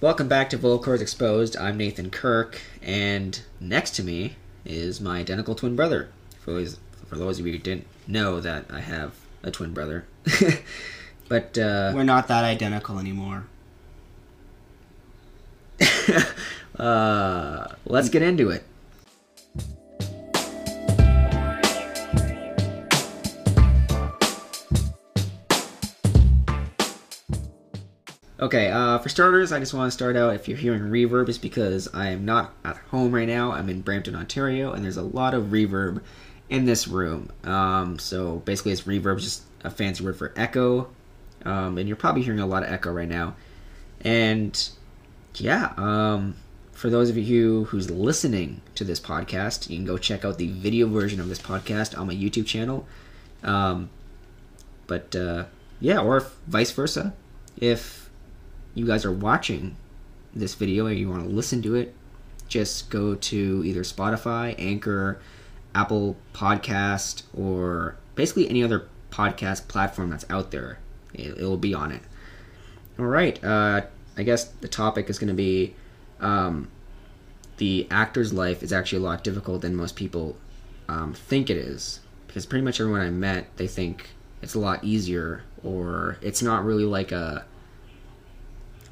Welcome back to Volcors Exposed. I'm Nathan Kirk, and next to me is my identical twin brother. For those, for those of you who didn't know that I have a twin brother, but uh, We're not that identical anymore. uh, let's get into it. Okay, uh, for starters, I just want to start out. If you're hearing reverb, it's because I am not at home right now. I'm in Brampton, Ontario, and there's a lot of reverb in this room. Um, so basically, it's reverb, just a fancy word for echo. Um, and you're probably hearing a lot of echo right now. And yeah, um, for those of you who's listening to this podcast, you can go check out the video version of this podcast on my YouTube channel. Um, but uh, yeah, or vice versa, if you guys are watching this video and you want to listen to it, just go to either Spotify, Anchor, Apple Podcast, or basically any other podcast platform that's out there. It, will be on it. All right. Uh, I guess the topic is going to be um, the actor's life is actually a lot difficult than most people um, think it is. Because pretty much everyone I met, they think it's a lot easier, or it's not really like a.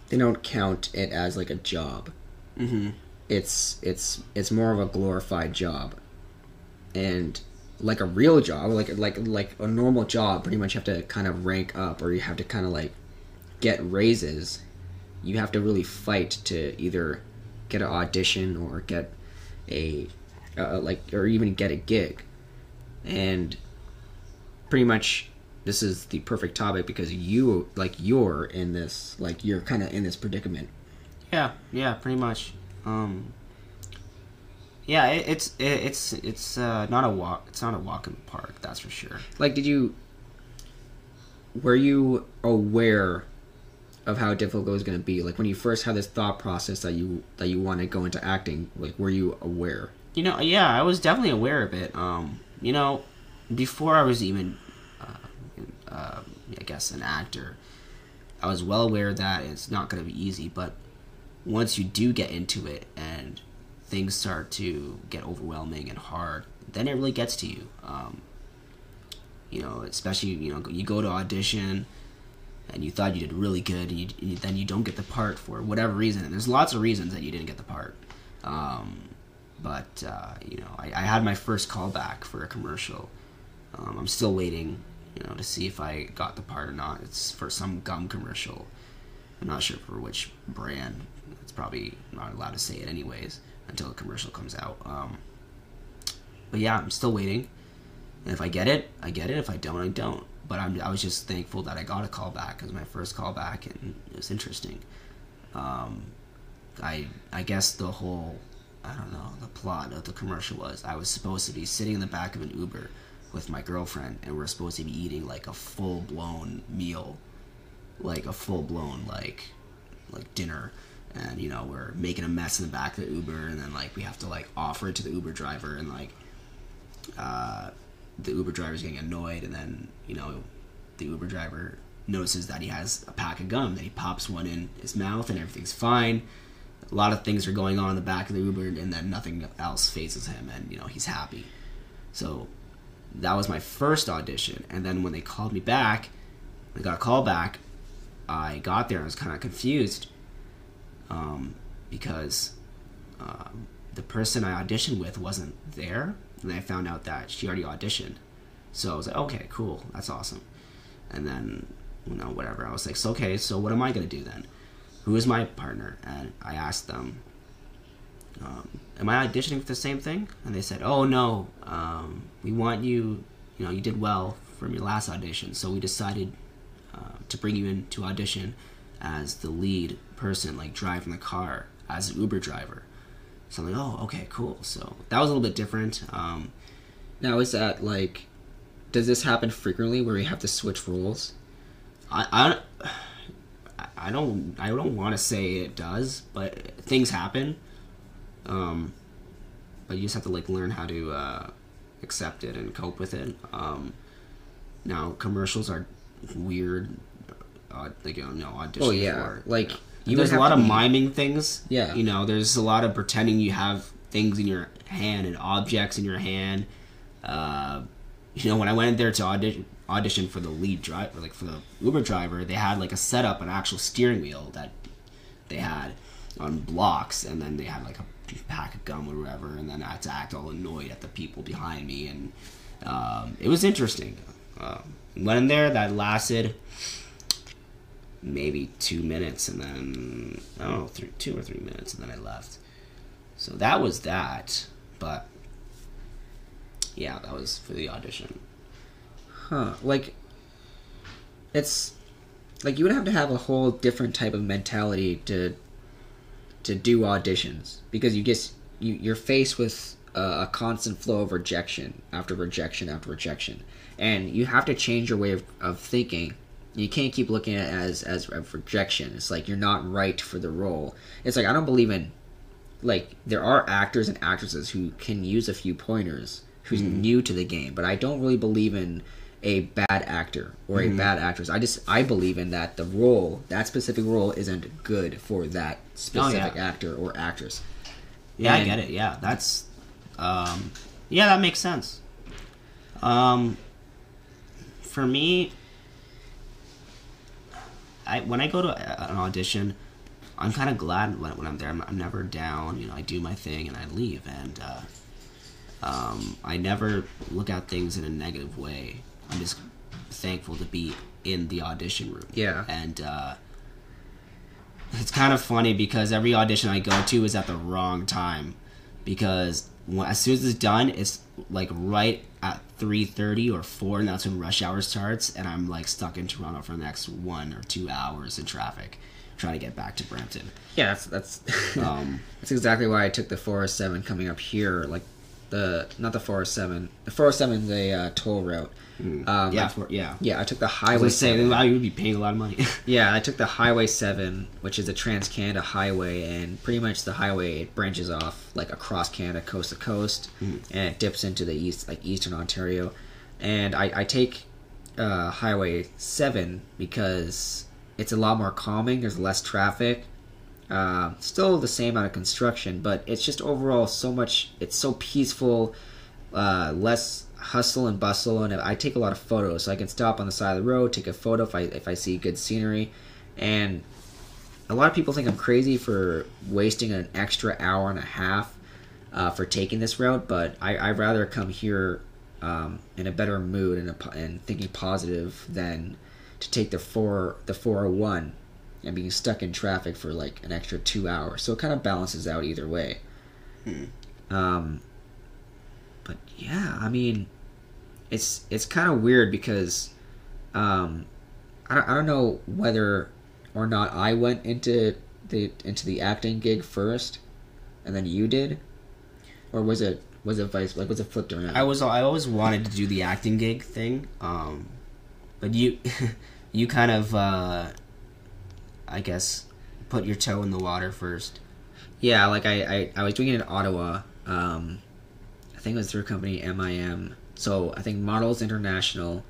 They don't count it as like a job. Mm-hmm. It's it's it's more of a glorified job, and like a real job, like like like a normal job, pretty much have to kind of rank up, or you have to kind of like get raises. You have to really fight to either get an audition or get a uh, like or even get a gig, and pretty much this is the perfect topic because you like you're in this like you're kind of in this predicament. Yeah, yeah, pretty much. Um, yeah, it, it's it, it's it's uh, not a walk. It's not a walk in the park. That's for sure. Like, did you were you aware of how difficult it was going to be? Like when you first had this thought process that you that you want to go into acting, like were you aware? You know, yeah, I was definitely aware of it. Um, you know, before I was even, uh, I guess, an actor, I was well aware that it's not going to be easy. But once you do get into it and things start to get overwhelming and hard, then it really gets to you. Um, you know, especially you know you go to audition and you thought you did really good, and, you, then you don't get the part for whatever reason. And there's lots of reasons that you didn't get the part. Um, but uh, you know, I, I, had my first callback for a commercial. Um, I'm still waiting, you know, to see if I got the part or not. It's for some gum commercial. I'm not sure for which brand. It's probably not allowed to say it anyways until the commercial comes out. Um, but yeah, I'm still waiting. And if I get it, I get it. If I don't, I don't. But I'm, I was just thankful that I got a call back. It was my first call back, and it was interesting. Um, I I guess the whole I don't know the plot of the commercial was I was supposed to be sitting in the back of an Uber with my girlfriend, and we're supposed to be eating like a full blown meal, like a full blown like like dinner and you know we're making a mess in the back of the Uber, and then like we have to like offer it to the Uber driver, and like uh, the Uber driver's getting annoyed, and then you know the Uber driver notices that he has a pack of gum, that he pops one in his mouth, and everything's fine. A lot of things are going on in the back of the Uber, and then nothing else fazes him, and you know he's happy. So that was my first audition, and then when they called me back, I got a call back. I got there, and I was kind of confused um, because um, the person I auditioned with wasn't there, and I found out that she already auditioned. So I was like, okay, cool, that's awesome. And then, you know, whatever. I was like, so okay, so what am I gonna do then? Who is my partner? And I asked them, um, am I auditioning for the same thing? And they said, oh no, um, we want you. You know, you did well from your last audition, so we decided uh, to bring you in to audition as the lead person, like driving the car as an Uber driver. So I'm like, oh, okay, cool. So that was a little bit different. Um, now, is that like, does this happen frequently where you have to switch roles? I, I, I don't, I don't want to say it does, but things happen. Um, but you just have to like learn how to uh, accept it and cope with it. Um, now commercials are weird. Uh, like you know, audition. Oh yeah, for, like you know. You there's a lot of be- miming things. Yeah. You know, there's a lot of pretending you have things in your hand and objects in your hand. Uh, you know, when I went in there to audition, audition for the lead driver, like for the Uber driver, they had like a setup, an actual steering wheel that they had on blocks, and then they had like a pack of gum or whatever, and then I had to act all annoyed at the people behind me, and um, it was interesting. Um, went in there, that lasted maybe two minutes, and then I don't know, three, two or three minutes, and then I left. So that was that, but yeah, that was for the audition. Huh. Like, it's like you would have to have a whole different type of mentality to to do auditions because you just you you're faced with a, a constant flow of rejection after rejection after rejection, and you have to change your way of, of thinking. You can't keep looking at it as as a rejection. It's like you're not right for the role. It's like I don't believe in like there are actors and actresses who can use a few pointers who's mm-hmm. new to the game but i don't really believe in a bad actor or a bad actress i just i believe in that the role that specific role isn't good for that specific actor or actress Yeah, I get it. Yeah, that's um, yeah, that makes sense. Um, for me, I when I go to an audition, I'm kind of glad when, when I'm there. I'm, I'm never down. You know, I do my thing and I leave, and uh, um, I never look at things in a negative way. I'm just thankful to be in the audition room. Yeah. and. Uh, it's kind of funny because every audition I go to is at the wrong time because when, as soon as it's done, it's like right at three thirty or four, and that's when rush hour starts, and I'm like stuck in Toronto for the next one or two hours in traffic, trying to get back to Brampton. yeah that's that's Um, that's exactly why i took the 407 coming up here like the not the 407 the 407 is a uh, toll route um, yeah, I- for, yeah. yeah i took the I highway was saying, wow, you would be paying a lot of money. Yeah, I took the Highway 7, which is a Trans Canada highway, and pretty much the highway it branches off like across Canada, coast to coast, and it dips into the east, like eastern Ontario. And I, I take uh, Highway 7 because it's a lot more calming, there's less traffic. Uh, still the same amount of construction, but it's just overall so much, it's so peaceful, uh, less hustle and bustle, and I take a lot of photos, so I can stop on the side of the road, take a photo if I if I see good scenery, and a lot of people think I'm crazy for wasting an extra hour and a half uh, for taking this route, but I I'd rather come here um, in a better mood and a, and thinking positive than to take the four the 401 and being stuck in traffic for like an extra two hours. So it kind of balances out either way. Um, but yeah, I mean, it's it's kind of weird because um, I don't, I don't know whether or not I went into the into the acting gig first, and then you did, or was it was it vice like was it flipped around? I was I always wanted to do the acting gig thing, um, but you you kind of uh, I guess put your toe in the water first. Yeah, like I, I, I was doing it in Ottawa. Um, I think it was through a company MIM. So I think Models International.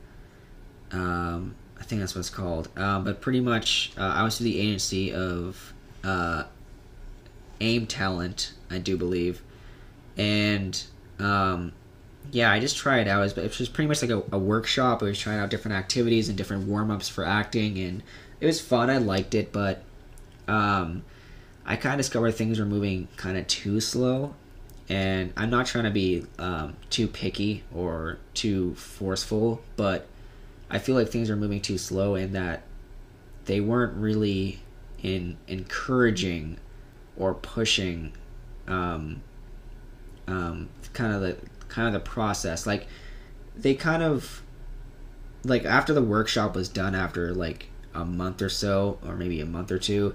Um, I think that's what it's called. Um, but pretty much, uh, I was through the agency of uh, AIM Talent, I do believe, and um, yeah, I just tried out. It was, it was pretty much like a, a workshop. I was trying out different activities and different warm ups for acting, and it was fun. I liked it, but um, I kind of discovered things were moving kind of too slow, and I'm not trying to be um, too picky or too forceful, but I feel like things are moving too slow, and that they weren't really in encouraging or pushing um, um, kind of the kind of the process. Like they kind of like after the workshop was done after like a month or so, or maybe a month or two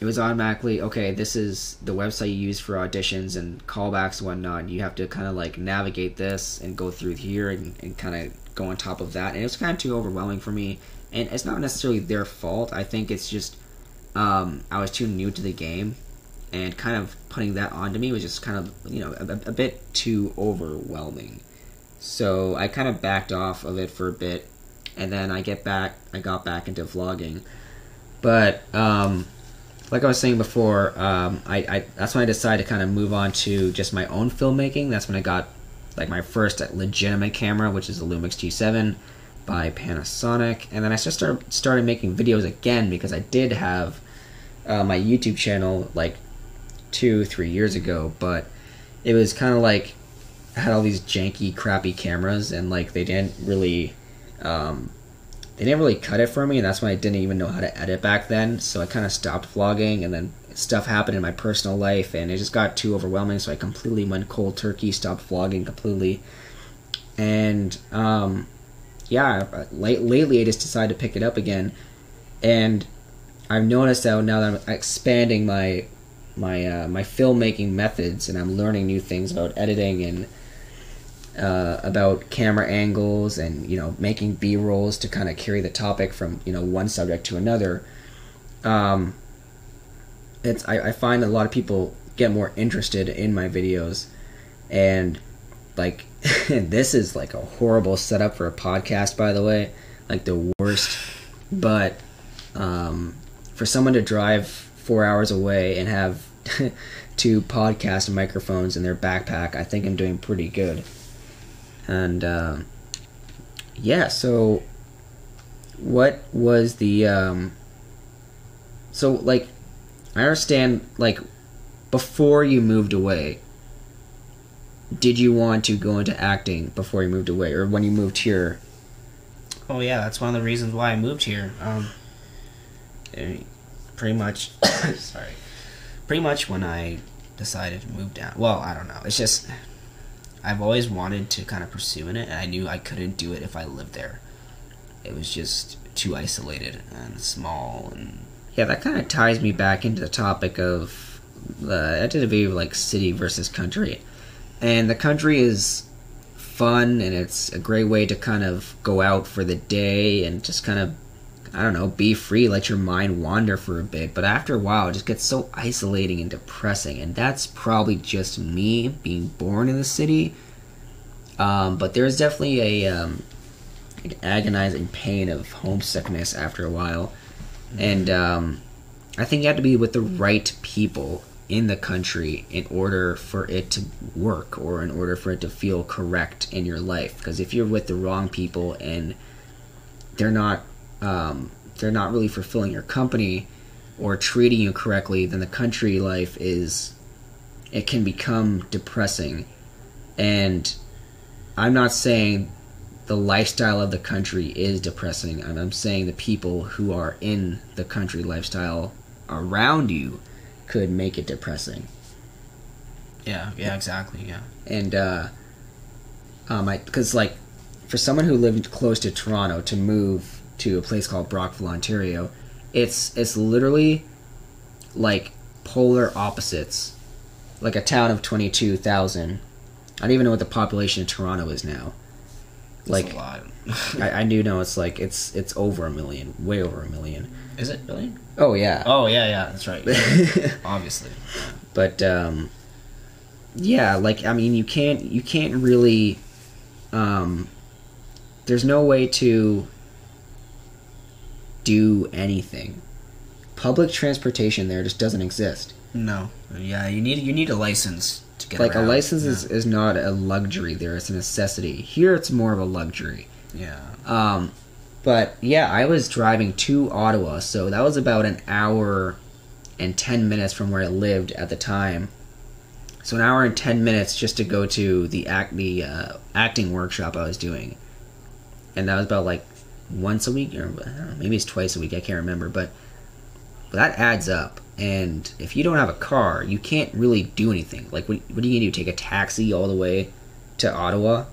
it was automatically okay this is the website you use for auditions and callbacks and whatnot you have to kind of like navigate this and go through here and, and kind of go on top of that and it was kind of too overwhelming for me and it's not necessarily their fault i think it's just um, i was too new to the game and kind of putting that onto me was just kind of you know a, a bit too overwhelming. So i kind of backed off of it for a bit and then i get back i got back into vlogging. But um like I was saying before, um, I, I that's when I decided to kind of move on to just my own filmmaking. That's when I got like my first legitimate camera, which is the Lumix G7 by Panasonic, and then I just started started making videos again because I did have uh, my YouTube channel like two three years ago, but it was kind of like I had all these janky, crappy cameras, and like they didn't really um, they didn't really cut it for me, and that's when I didn't even know how to edit back then. So I kind of stopped vlogging, and then stuff happened in my personal life, and it just got too overwhelming. So I completely went cold turkey, stopped vlogging completely, and um, yeah, late, lately I just decided to pick it up again, and I've noticed that now that I'm expanding my my uh, my filmmaking methods, and I'm learning new things about editing and uh, about camera angles and you know making B rolls to kind of carry the topic from you know one subject to another. Um, it's I, I find a lot of people get more interested in my videos, and like this is like a horrible setup for a podcast, by the way, like the worst. But um, for someone to drive four hours away and have two podcast microphones in their backpack, I think I'm doing pretty good and um, yeah so what was the um, so like i understand like before you moved away did you want to go into acting before you moved away? Or when you moved here? Oh yeah that's one of the reasons why i moved here. Um eh, pretty much sorry. Pretty much when i decided to move down. Well i don't know. It's just I've always wanted to kind of pursue in it, and I knew I couldn't do it if I lived there. It was just too isolated and small, and yeah, that kind of ties me back into the topic of the uh, to be like city versus country, and the country is fun and it's a great way to kind of go out for the day and just kind of I don't know, be free, let your mind wander for a bit. But after a while, it just gets so isolating and depressing. And that's probably just me being born in the city. Um, but there's definitely a um, an agonizing pain of homesickness after a while. And um, I think you have to be with the right people in the country in order for it to work or in order for it to feel correct in your life. Because if you're with the wrong people and they're not um, they're not really fulfilling your company or treating you correctly, then the country life is it can become depressing. And I'm not saying the lifestyle of the country is depressing. I'm, I'm saying the people who are in the country lifestyle around you could make it depressing. Yeah, yeah, exactly, yeah. And uh um I cuz like for someone who lived close to Toronto to move to a place called Brockville, Ontario. It's it's literally like polar opposites. Like a town of twenty two thousand. I don't even know what the population of Toronto is now. Like I, I do know it's like it's it's over a million, way over a million. Is it really? Oh yeah. Oh yeah, yeah, that's right. Obviously. But um yeah, like I mean you can't you can't really um there's no way to do anything. Public transportation there just doesn't exist. No. Yeah, you need you need a license to get like around. a license yeah. is, is not a luxury there; it's a necessity. Here, it's more of a luxury. Yeah. Um, but yeah, I was driving to Ottawa, so that was about an hour and ten minutes from where I lived at the time. So an hour and ten minutes just to go to the act the uh, acting workshop I was doing, and that was about like once a week, or know, maybe it's twice a week. I can't remember, but, but that adds up. And if you don't have a car, you can't really do anything. Like, what, what are you gonna do? Take a taxi all the way to Ottawa?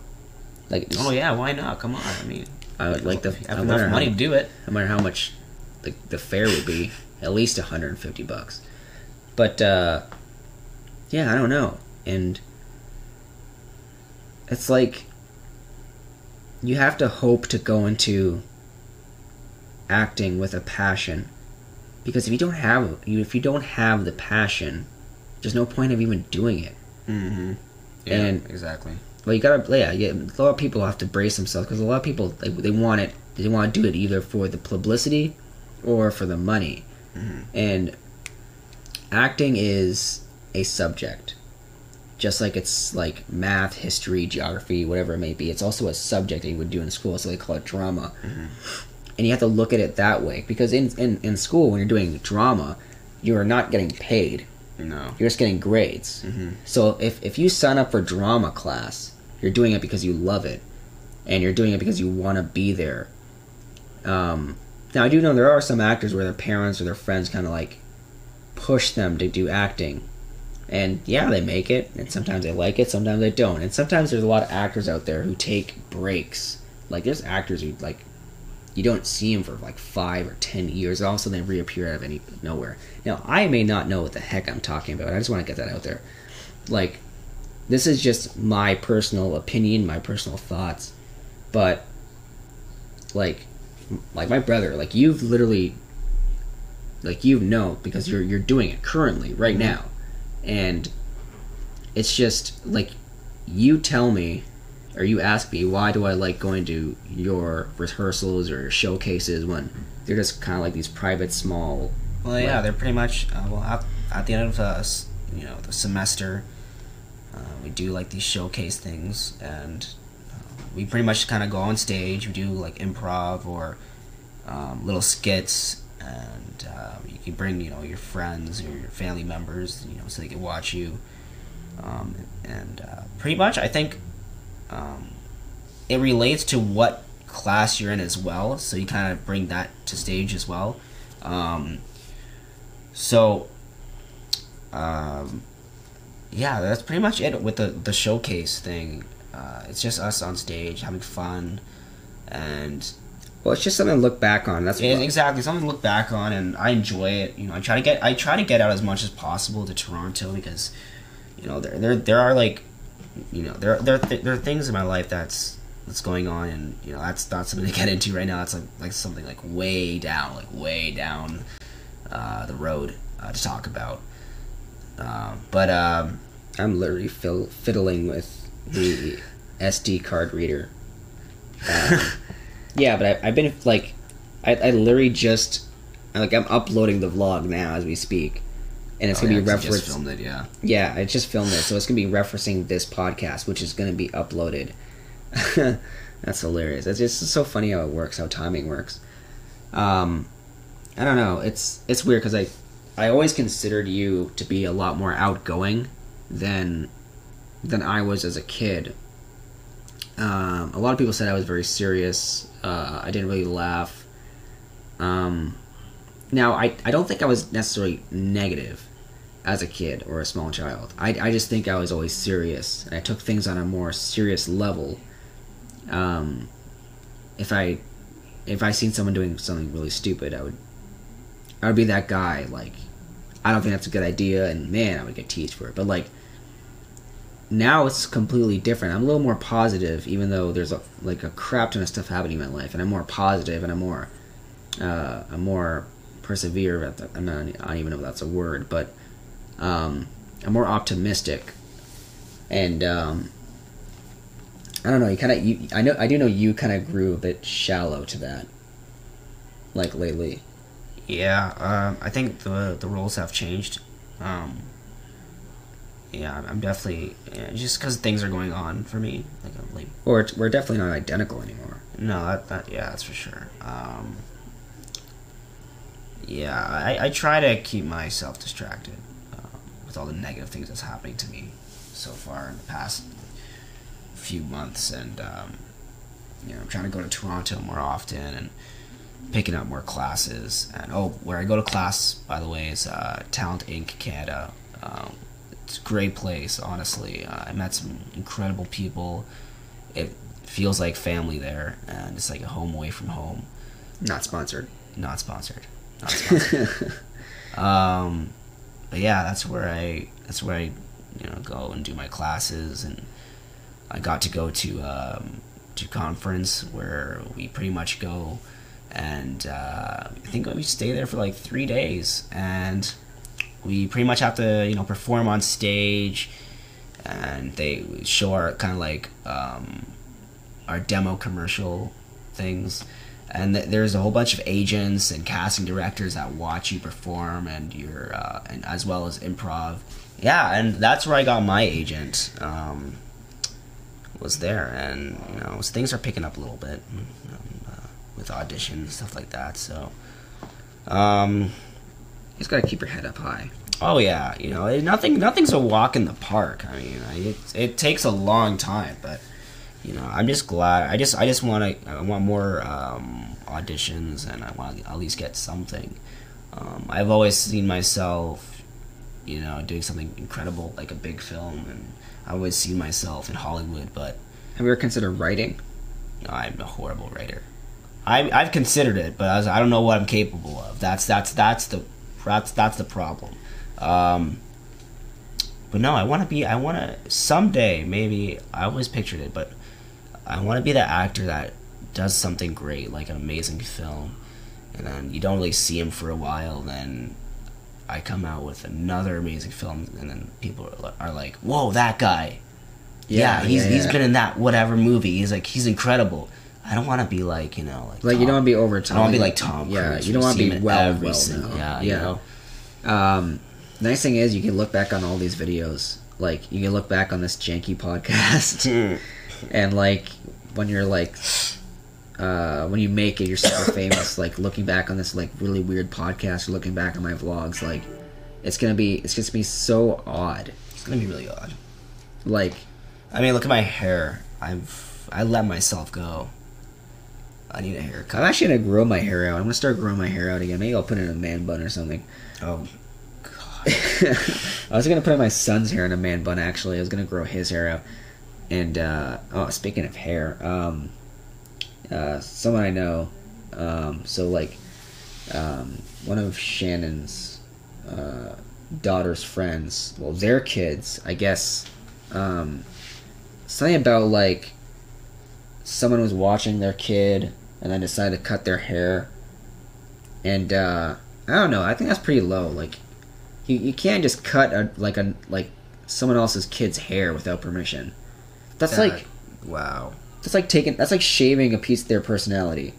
Like, just, oh yeah, why not? Come on, I mean, I would like the have enough money how, to do it. No matter how much the the fare would be, at least 150 bucks. But uh, yeah, I don't know, and it's like you have to hope to go into acting with a passion because if you don't have if you don't have the passion there's no point of even doing it mm-hmm. yeah, and exactly well you gotta yeah, yeah a lot of people have to brace themselves because a lot of people they, they want it they want to do it either for the publicity or for the money mm-hmm. and acting is a subject. Just like it's like math, history, geography, whatever it may be. It's also a subject that you would do in school, so they call it drama. And you have to look at it that way. Because in, in, in school, when you're doing drama, you're not getting paid. No. You're just getting grades. Mhm. So if, if you sign up for drama class, you're doing it because you love it. And you're doing it because you want to be there. Um, now, I do know there are some actors where their parents or their friends kind of like push them to do acting. And yeah, they make it, and sometimes they like it, sometimes they don't. And sometimes there's a lot of actors out there who take breaks. Like, there's actors who, like, you don't see them for like five or ten years, and all of a sudden they reappear out of any nowhere. Now, I may not know what the heck I'm talking about. I just want to get that out there. Like, this is just my personal opinion, my personal thoughts, but like, like my brother, like you've literally, like you know because you're you're doing it currently right mm-hmm. now, and it's just like you tell me or you ask me why do I like going to your rehearsals or showcases when they're just kind of like these private small Well, yeah, Right. they're pretty much uh, well at, at the end of the you know the semester. Uh, we do like these showcase things, and uh, we pretty much kind of go on stage. We do like improv or um, little skits, and uh, you can bring you know your friends or your family members, you know, so they can watch you. Um, and uh, pretty much, I think um, it relates to what class you're in as well. So you kind of bring that to stage as well. Um, so, um, yeah, that's pretty much it with the the showcase thing. Uh, it's just us on stage having fun, and well it's just something to look back on that's yeah, exactly something to look back on, and I enjoy it. You know, I try to get I try to get out as much as possible to Toronto because, you know, there there there are like, you know, there there there are things in my life that's that's going on, and you know that's not something to get into right now. That's like like something like way down, like way down uh, the road uh, to talk about. Um, but um, I'm literally fiddling with the SD card reader. Um, yeah, but I, I've been like, I, I literally just like I'm uploading the vlog now as we speak, and it's oh, gonna yeah, be 'cause you just referenced. filmed it, yeah. Yeah, I just filmed it, so it's gonna be referencing this podcast, which is gonna be uploaded. That's hilarious. It's just so funny how it works, how timing works. Um, I don't know. It's it's weird because I I always considered you to be a lot more outgoing than than I was as a kid. Um, a lot of people said I was very serious. Uh, I didn't really laugh. Um, now I I don't think I was necessarily negative as a kid or a small child. I, I just think I was always serious, and I took things on a more serious level. Um, if I if I seen someone doing something really stupid, I would I would be that guy. Like, I don't think that's a good idea, and man, I would get teased for it. But like now, it's completely different. I'm a little more positive, even though there's a, like a crap ton of stuff happening in my life, and I'm more positive, and I'm more uh, I'm more persevere. The, I'm not, I don't even know if that's a word, but um, I'm more optimistic, and um, I don't know. You kind of you. I know. I do know you kind of grew a bit shallow to that, like lately. Yeah, um, I think the the roles have changed. Um, yeah, I'm- definitely yeah, just because things are going on for me. Like, I'm like Or it's, we're definitely not identical anymore. no, that, that yeah, that's for sure. Um, yeah, I, I try to keep myself distracted uh, with all the negative things that's happening to me so far in the past few months, and um, you know, I'm trying to go to Toronto more often and picking up more classes. And oh, where I go to class, by the way, is uh, Talent Inc. Canada. Um, it's a great place, honestly. Uh, I met some incredible people. It feels like family there, and it's like a home away from home. Not sponsored. Not sponsored. Not sponsored. um, but yeah, that's where I that's where I you know go and do my classes, and I got to go to um, to conference where we pretty much go, and uh, I think we stay there for like three days, and we pretty much have to you know perform on stage, and they show our kind of like um, our demo commercial things and th- there's a whole bunch of agents and casting directors that watch you perform and your uh, and as well as improv. Yeah, and that's where I got my agent. Um, was there, and you know things are picking up a little bit um, uh, with auditions and stuff like that. So, um, just gotta keep your head up high. oh yeah, you know nothing nothing's a walk in the park. I mean, it it takes a long time, but you know I'm just glad. I just I just want to I want more um, auditions, and I want to at least get something. Um, I've always seen myself, you know, doing something incredible like a big film, and I always see myself in Hollywood, but Have you ever considered writing? I'm a horrible writer. I I've considered it, but I, was, I don't know what I'm capable of. That's that's that's the that's that's the problem. Um, but no, I want to be. I want to someday. Maybe I always pictured it, but I want to be the actor that does something great, like an amazing film, and then you don't really see him for a while. Then I come out with another amazing film, and then people are, are like, "Whoa, that guy!" Yeah, he's he's been in that whatever movie. He's like he's incredible. I don't want to be like you know like like you don't want to be over. Time. I don't want to be like Tom. Yeah, Cruise. you don't want to be well, every well single- known. Yeah, yeah. you know. Um, nice thing is you can look back on all these videos. Like you can look back on this janky podcast, and like when you're like, uh, when you make it, you're super famous. Like looking back on this like really weird podcast, or looking back on my vlogs, like it's gonna be it's just gonna be so odd. It's gonna be really odd. Like I mean, look at my hair. I've I let myself go. I need a haircut. I'm actually gonna grow my hair out. I'm gonna start growing my hair out again. Maybe I'll put it in a man bun or something. Oh, god. I was gonna put my son's hair in a man bun. Actually, I was gonna grow his hair out. And uh, oh, speaking of hair, um, uh, someone I know, um, so like, um, one of Shannon's uh, daughter's friends, well, their kids, I guess, um, something about like someone was watching their kid and then decided to cut their hair, and uh, I don't know. I think that's pretty low. Like, you, you can't just cut a like a like someone else's kid's hair without permission. That's that- like wow. that's like taking that's like shaving a piece of their personality.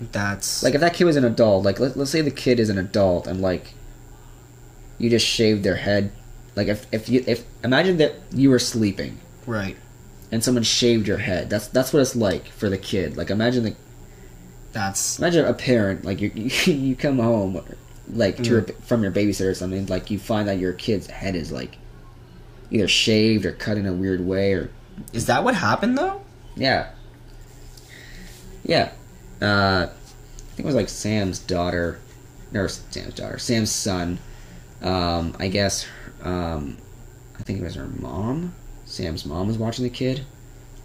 That's Like if that kid was an adult, like let, let's say the kid is an adult and like you just shaved their head. Like if if you if imagine that you were sleeping right. And someone shaved your head. That's that's what it's like for the kid. Like imagine the That's imagine a parent like you you, come home like to your, from your babysitter or something like you find that your kid's head is like either shaved or cut in a weird way or is that what happened though? Yeah. Yeah. Uh, I think it was like Sam's daughter, or Sam's daughter, Sam's son. Um, I guess, um, I think it was her mom. Sam's mom was watching the kid.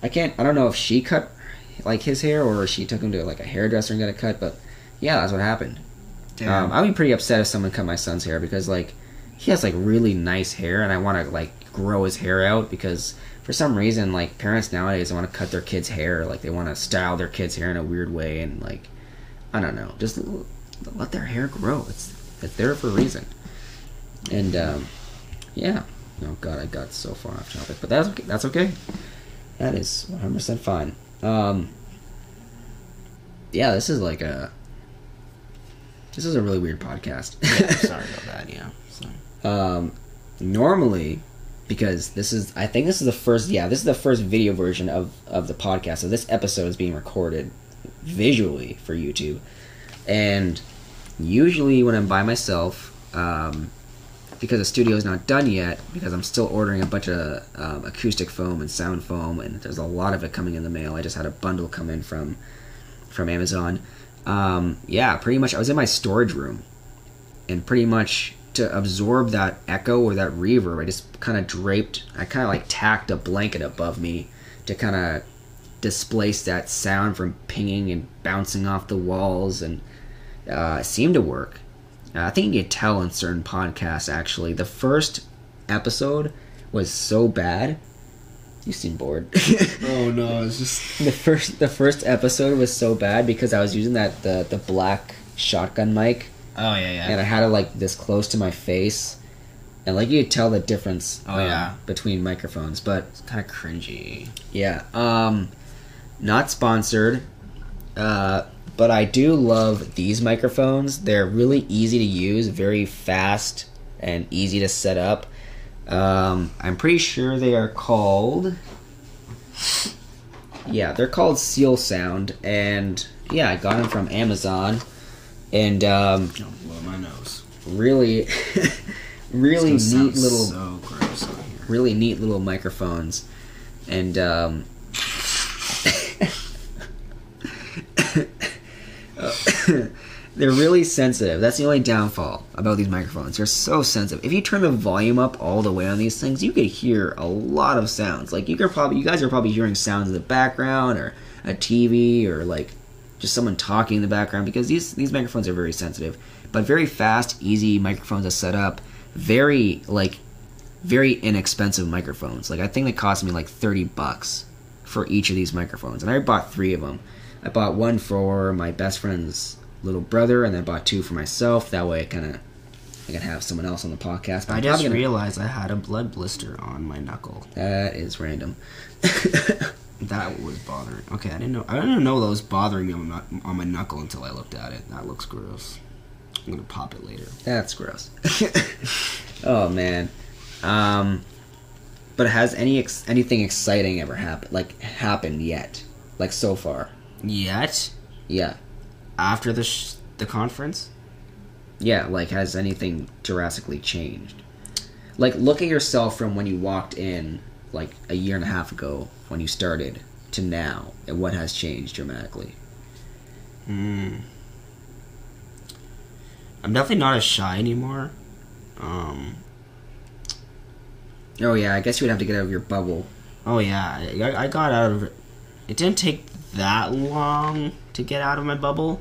I can't, I don't know if she cut like his hair or she took him to like a hairdresser and got it cut, but yeah, that's what happened. Um, I'd be pretty upset if someone cut my son's hair because like he has like really nice hair and I want to like grow his hair out because for some reason like parents nowadays want to cut their kids' hair like they want to style their kids' hair in a weird way and like I don't know just let their hair grow. It's it's there for a reason. And um, yeah, oh god, I got so far off topic, but that's okay. That's okay. That is 100 percent fine. Um, yeah, this is like a this is a really weird podcast. Sorry about that. Yeah. So. um, normally, because this is, I think this is the first, yeah, this is the first video version of of the podcast. So this episode is being recorded visually for YouTube, and usually when I'm by myself, um, because the studio is not done yet, because I'm still ordering a bunch of um, acoustic foam and sound foam, and there's a lot of it coming in the mail. I just had a bundle come in from from Amazon. Um, yeah, pretty much. I was in my storage room, and pretty much to absorb that echo or that reverb, I just kind of draped. I kind of like tacked a blanket above me to kind of displace that sound from pinging and bouncing off the walls, and uh, it seemed to work. Uh, I think you can tell in certain podcasts. Actually, the first episode was so bad. You seem bored. Oh no! It's just. the first the first episode was so bad because I was using that the the black shotgun mic Oh yeah, yeah. and I had it like this close to my face, and like you could tell the difference. Oh, um, yeah. between microphones, but it's kind of cringy. yeah, um, not sponsored. Uh, but I do love these microphones. They're really easy to use, very fast, and easy to set up. Um, I'm pretty sure they are called. Yeah, they're called Zealsound, and yeah, I got them from Amazon, and um, Don't blow my nose. really, really neat little So gross here. really neat little microphones and um, they're really sensitive. That's the only downfall about these microphones. They're so sensitive. If you turn the volume up all the way on these things you could hear a lot of sounds. Like you could probably you guys are probably hearing sounds in the background or a tv or like just someone talking in the background because these these microphones are very sensitive. But very fast easy microphones to set up. Very like very inexpensive microphones. Like I think they cost me like thirty bucks for each of these microphones, and I bought three of them. I bought one for my best friend's little brother, and then I bought two for myself. That way, I kind of I can have someone else on the podcast. But I I'm just gonna- realized I had a blood blister on my knuckle. that is random. That was bothering. Okay, I didn't know. I didn't know that was bothering me on my, on my knuckle until I looked at it. That looks gross. I'm gonna pop it later. That's gross. oh man. Um, but has any ex- anything exciting ever happened? Like happened yet? Like so far? Yet Yeah. After the sh- the conference, Yeah, like has anything drastically changed? Like look at yourself from when you walked in like a year and a half ago when you started to now and what has changed dramatically. Hmm. I'm definitely not as shy anymore. Um. Oh yeah, I guess you would have to get out of your bubble. Oh yeah, I, I got out of it. It didn't take that long to get out of my bubble,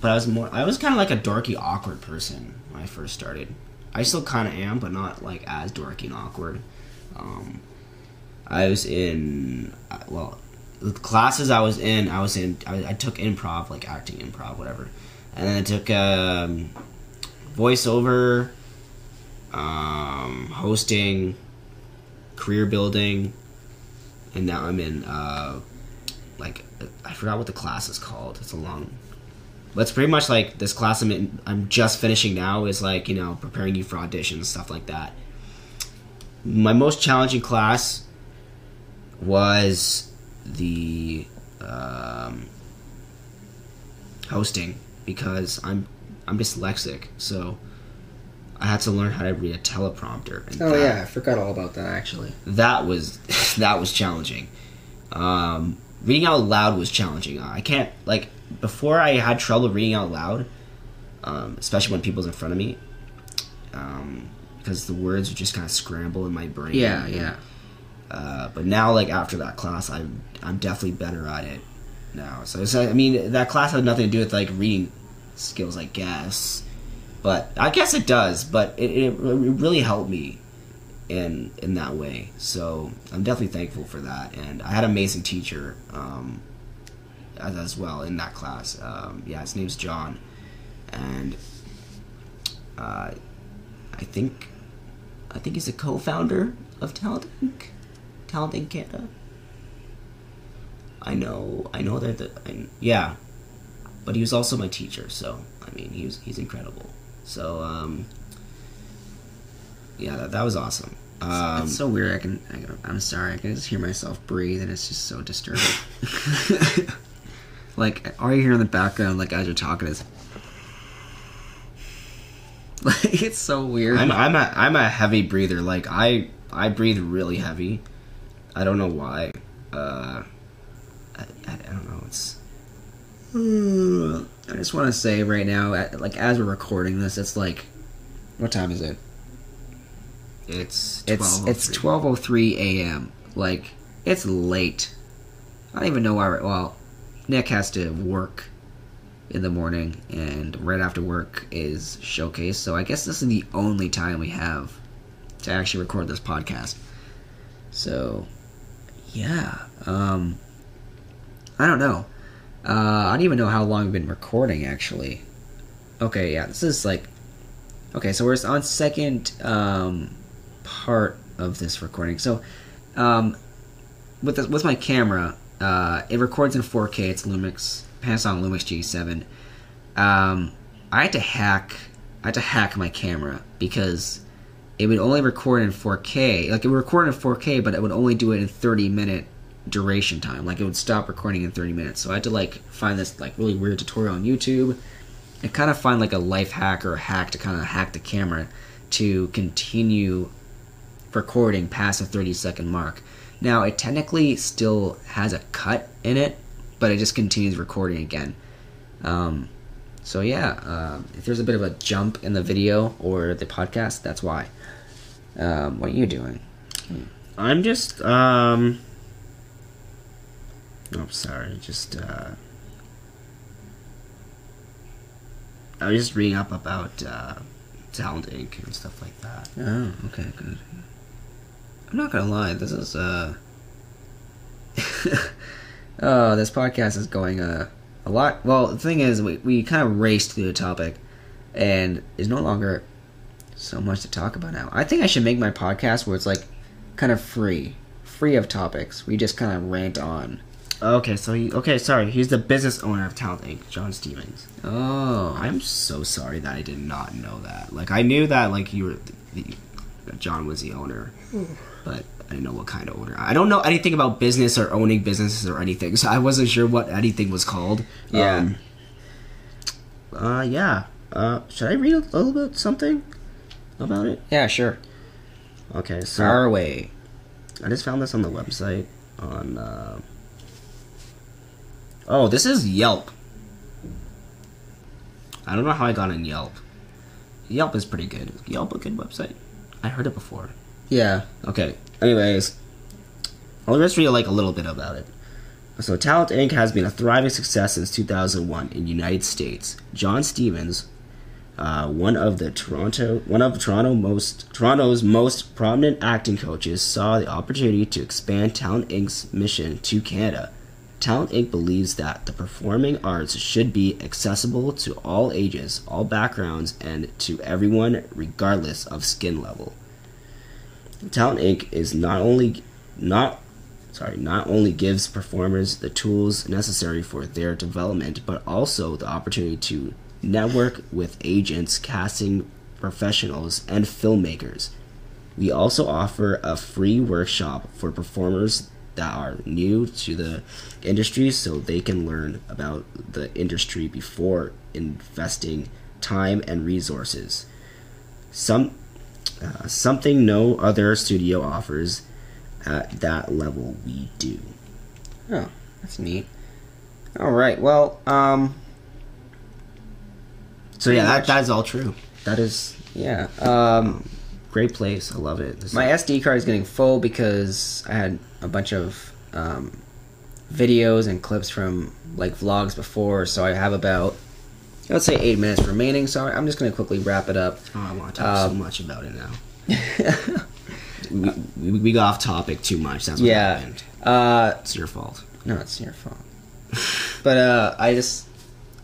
but I was more. I was kind of like a dorky, awkward person when I first started. I still kind of am, but not like as dorky and awkward. Um, I was in uh, well, the classes I was in. I was in. I, I took improv, like acting improv, whatever, and then I took um, voiceover, um, hosting, career building, and now I'm in uh, like I forgot what the class is called. It's a long. It's pretty much like this class I'm in, I'm just finishing now is like you know preparing you for auditions stuff like that. My most challenging class was the um, hosting because I'm I'm dyslexic, so I had to learn how to read a teleprompter. and Oh that- yeah, I forgot all about that actually. that was that was challenging. Um, reading out loud was challenging. I can't like before I had trouble reading out loud, um, especially when people's in front of me, um, because the words would just kind of scramble in my brain. Yeah, yeah. Uh, but now, like after that class, I'm I'm definitely better at it now. So, so I mean, that class had nothing to do with like reading skills, I guess. But I guess it does. But it, it, it really helped me in in that way. So I'm definitely thankful for that. And I had an amazing teacher um, as, as well in that class. Um, yeah, his name's John, and uh, I think I think he's a co-founder of Talent Inc. Talent Inc. Canada. I know, I know that the I, yeah, but he was also my teacher. So I mean, he was he's incredible. So um, yeah, that, that was awesome. Um, it's so weird. I can, I can. I'm sorry. I can just hear myself breathe, and it's just so disturbing. like all you hear in the background, like as you're talking, is like it's so weird. I'm I'm a I'm a heavy breather. Like I I breathe really heavy. I don't know why. Uh, I, I, I don't know. It's I just want to say right now, like as we're recording this, it's like, what time is it? it's It's 12:03. it's twelve oh three a.m. Like it's late. I don't even know why. we're- Well, Nick has to work in the morning, and right after work is showcase. So I guess this is the only time we have to actually record this podcast. So, yeah. Um, I don't know. Uh, I don't even know how long we've been recording. Actually. Okay, yeah. This is like. Okay, so we're on second um, part of this recording. So, um, with this, with my camera, uh, it records in 4K. It's Lumix Panasonic Lumix G7. Um, I had to hack. I had to hack my camera because it would only record in 4K. Like it would record in 4K, but it would only do it in 30 minute duration time. Like it would stop recording in 30 minutes. So I had to like find this like really weird tutorial on YouTube and kind of find like a life hack or a hack to kind of hack the camera to continue recording past the 30 second mark. Now it technically still has a cut in it, but it just continues recording again. Um, so yeah, uh, if there's a bit of a jump in the video or the podcast, that's why. Um, what are you doing? I'm just um. Oh, sorry. Just uh. I was just reading up about uh, Talent Inc. and stuff like that. Oh, okay, good. I'm not gonna lie, this is uh Oh, this podcast is going uh a lot well the thing is we, we kind of raced through the topic and there's no longer so much to talk about now. I think I should make my podcast where it's like kind of free. Free of topics. We just kind of rant on. Okay, so he okay. Sorry, he's the business owner of Talent Inc. John Stevens. Oh, I'm so sorry that I did not know that. Like I knew that like you were, the, that John was the owner, but I didn't know what kind of owner. I don't know anything about business or owning businesses or anything, so I wasn't sure what anything was called. Yeah. Um, uh, yeah. Uh, should I read a little bit something about it? yeah, sure. Okay, so. I just found this on the website on. Uh... Oh, this is Yelp. I don't know how I got on Yelp. Yelp is pretty good. Is Yelp a good website? I heard it before. Yeah. Okay. Anyways, I'll just read like a little bit about it. So, Talent Inc. has been a thriving success since 2001 in the United States. John Stevens, uh, one of the Toronto, one of Toronto most Toronto's most prominent acting coaches, saw the opportunity to expand Talent Inc.'s mission to Canada. Talent Inc. believes that the performing arts should be accessible to all ages, all backgrounds, and to everyone, regardless of skin level. Talent Inc. is not only not sorry, not only gives performers the tools necessary for their development, but also the opportunity to network with agents, casting professionals, and filmmakers. We also offer a free workshop for performers that are new to the industry so they can learn about the industry before investing time and resources. Some uh, something no other studio offers at that level we do. Oh, that's neat. All right. Well, um, So yeah, that, that is all true. That is yeah. Um, great place. I love it. This my is- SD card is getting full because I had a bunch of um, videos and clips from like vlogs before, so I have about let's say eight minutes remaining. So I'm just gonna quickly wrap it up. oh, I want to talk so um, much about it now. we, we, we got off topic too much. That's what Yeah. happened. Uh, It's your fault. No, it's your fault. but uh, I just,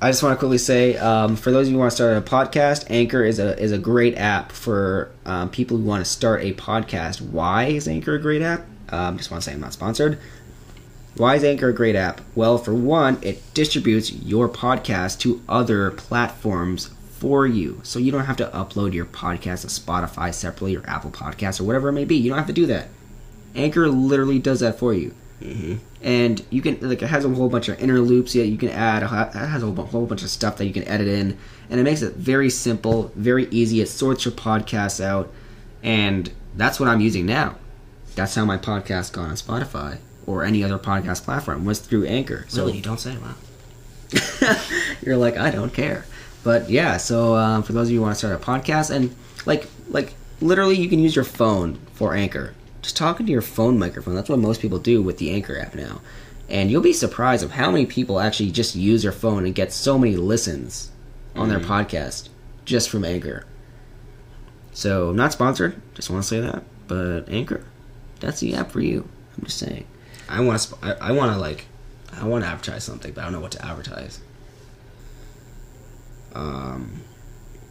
I just want to quickly say, um, for those of you who want to start a podcast, Anchor is a is a great app for um, people who want to start a podcast. Why is Anchor a great app? Um, just want to say I'm not sponsored. Why is Anchor a great app? Well, for one, it distributes your podcast to other platforms for you. So you don't have to upload your podcast to Spotify separately or Apple Podcasts or whatever it may be. You don't have to do that. Anchor literally does that for you mm-hmm. and you can like it has a whole bunch of interludes that you can add. It has a whole, whole bunch of stuff that you can edit in, and it makes it very simple, very easy. It sorts your podcasts out, and that's what I'm using now. That's how my podcast got on Spotify or any other podcast platform was through Anchor. So Really, you don't say. Wow. you're like, I don't care. But yeah, so um, for those of you who want to start a podcast, and like, like literally, you can use your phone for Anchor. Just talking to your phone microphone. That's what most people do with the Anchor app now. And you'll be surprised of how many people actually just use their phone and get so many listens on their podcast just from Anchor. So, not sponsored. Just want to say that. But Anchor, that's the app for you. I'm just saying. I want to. Sp- I, I want to like. I want to advertise something, but I don't know what to advertise. Um,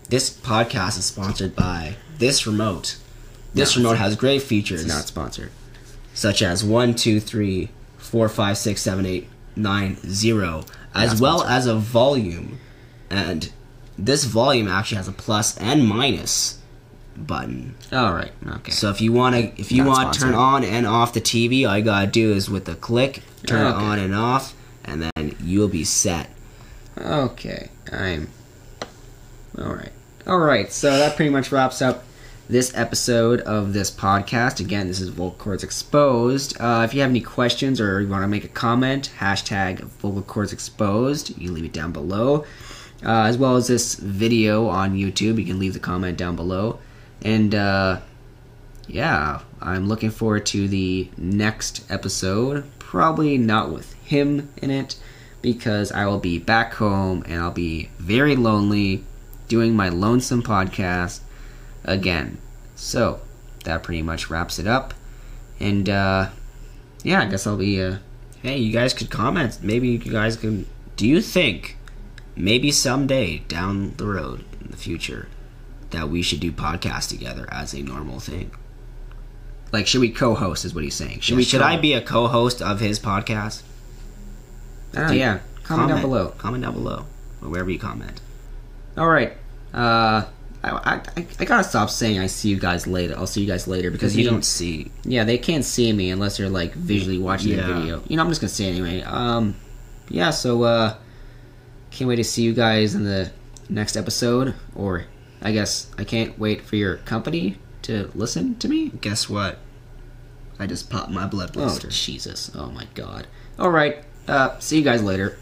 this podcast is sponsored by this remote. This No, remote has great features, not sponsored. such as one, two, three, four, five, six, seven, eight, nine, zero. as well sponsored. as a volume. And this volume actually has a plus and minus button. All right. Okay. So if you want to, if you Not want to turn on and off the TV, all you gotta do is with a click, turn Okay. it on and off, and then you'll be set. Okay, I'm. Alright. Alright, so that pretty much wraps up this episode of this podcast. Again, this is Vocal Cords Exposed. Uh, if you have any questions or you want to make a comment, hashtag Vocal Cords Exposed, you leave it down below. Uh, as well as this video on YouTube, you can leave the comment down below. And, uh, yeah, I'm looking forward to the next episode. Probably not with him in it, because I will be back home and I'll be very lonely doing my lonesome podcast again. So, that pretty much wraps it up. And, uh, yeah, I guess I'll be, uh, Hey, you guys could comment. Maybe you guys can. Do you think maybe someday down the road in the future that we should do podcasts together as a normal thing? like, should we co host, is what he's saying. Should, we should I be a co-host of his podcast? Oh, yeah. Comment, down below. Comment down below, or wherever you comment. Alright. Uh, I, I, I gotta stop saying I see you guys later. I'll see you guys later because Because you don't see. Yeah, they can't see me unless they're like visually watching Yeah. the video. You know, I'm just gonna say anyway. Um, yeah, so uh, can't wait to see you guys in the next episode. Or I guess I can't wait for your company to listen to me. Guess what? I just popped my blood Oh blister. Jesus! Oh my God! All right. Uh, see you guys later.